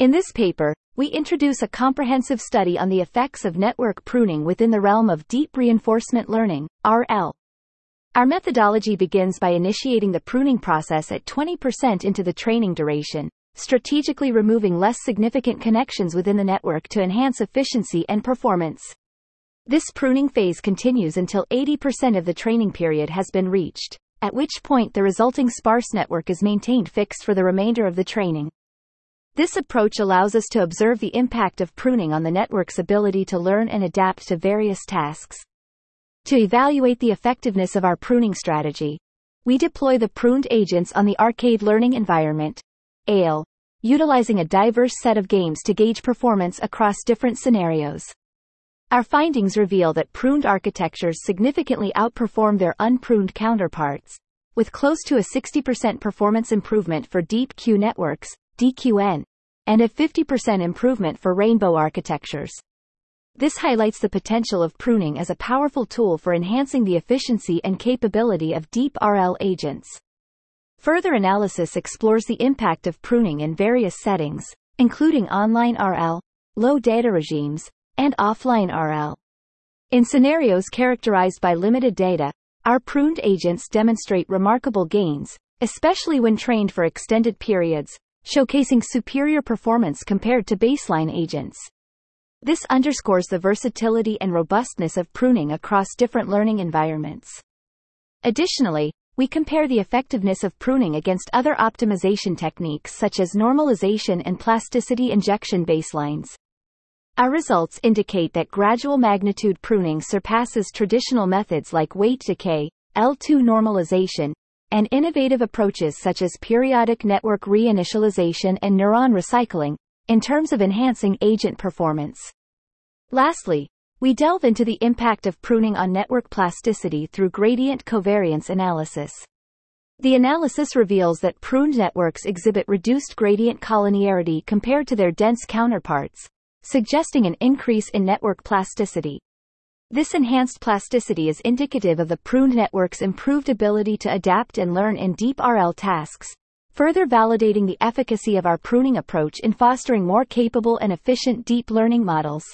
In this paper, we introduce a comprehensive study on the effects of network pruning within the realm of deep reinforcement learning, RL. Our methodology begins by initiating the pruning process at 20% into the training duration, strategically removing less significant connections within the network to enhance efficiency and performance. This pruning phase continues until 80% of the training period has been reached, at which point the resulting sparse network is maintained fixed for the remainder of the training. This approach allows us to observe the impact of pruning on the network's ability to learn and adapt to various tasks. To evaluate the effectiveness of our pruning strategy, we deploy the pruned agents on the arcade learning environment, ALE, utilizing a diverse set of games to gauge performance across different scenarios. Our findings reveal that pruned architectures significantly outperform their unpruned counterparts, with close to a 60% performance improvement for deep Q networks, DQN, and a 50% improvement for rainbow architectures. This highlights the potential of pruning as a powerful tool for enhancing the efficiency and capability of deep RL agents. Further analysis explores the impact of pruning in various settings, including online RL, low data regimes, and offline RL. In scenarios characterized by limited data, our pruned agents demonstrate remarkable gains, especially when trained for extended periods, showcasing superior performance compared to baseline agents. This underscores the versatility and robustness of pruning across different learning environments. Additionally, we compare the effectiveness of pruning against other optimization techniques such as normalization and plasticity injection baselines. Our results indicate that gradual magnitude pruning surpasses traditional methods like weight decay, L2 normalization, and innovative approaches such as periodic network reinitialization and neuron recycling, in terms of enhancing agent performance. Lastly, we delve into the impact of pruning on network plasticity through gradient covariance analysis. The analysis reveals that pruned networks exhibit reduced gradient collinearity compared to their dense counterparts, suggesting an increase in network plasticity. This enhanced plasticity is indicative of the pruned network's improved ability to adapt and learn in deep RL tasks, further validating the efficacy of our pruning approach in fostering more capable and efficient deep learning models.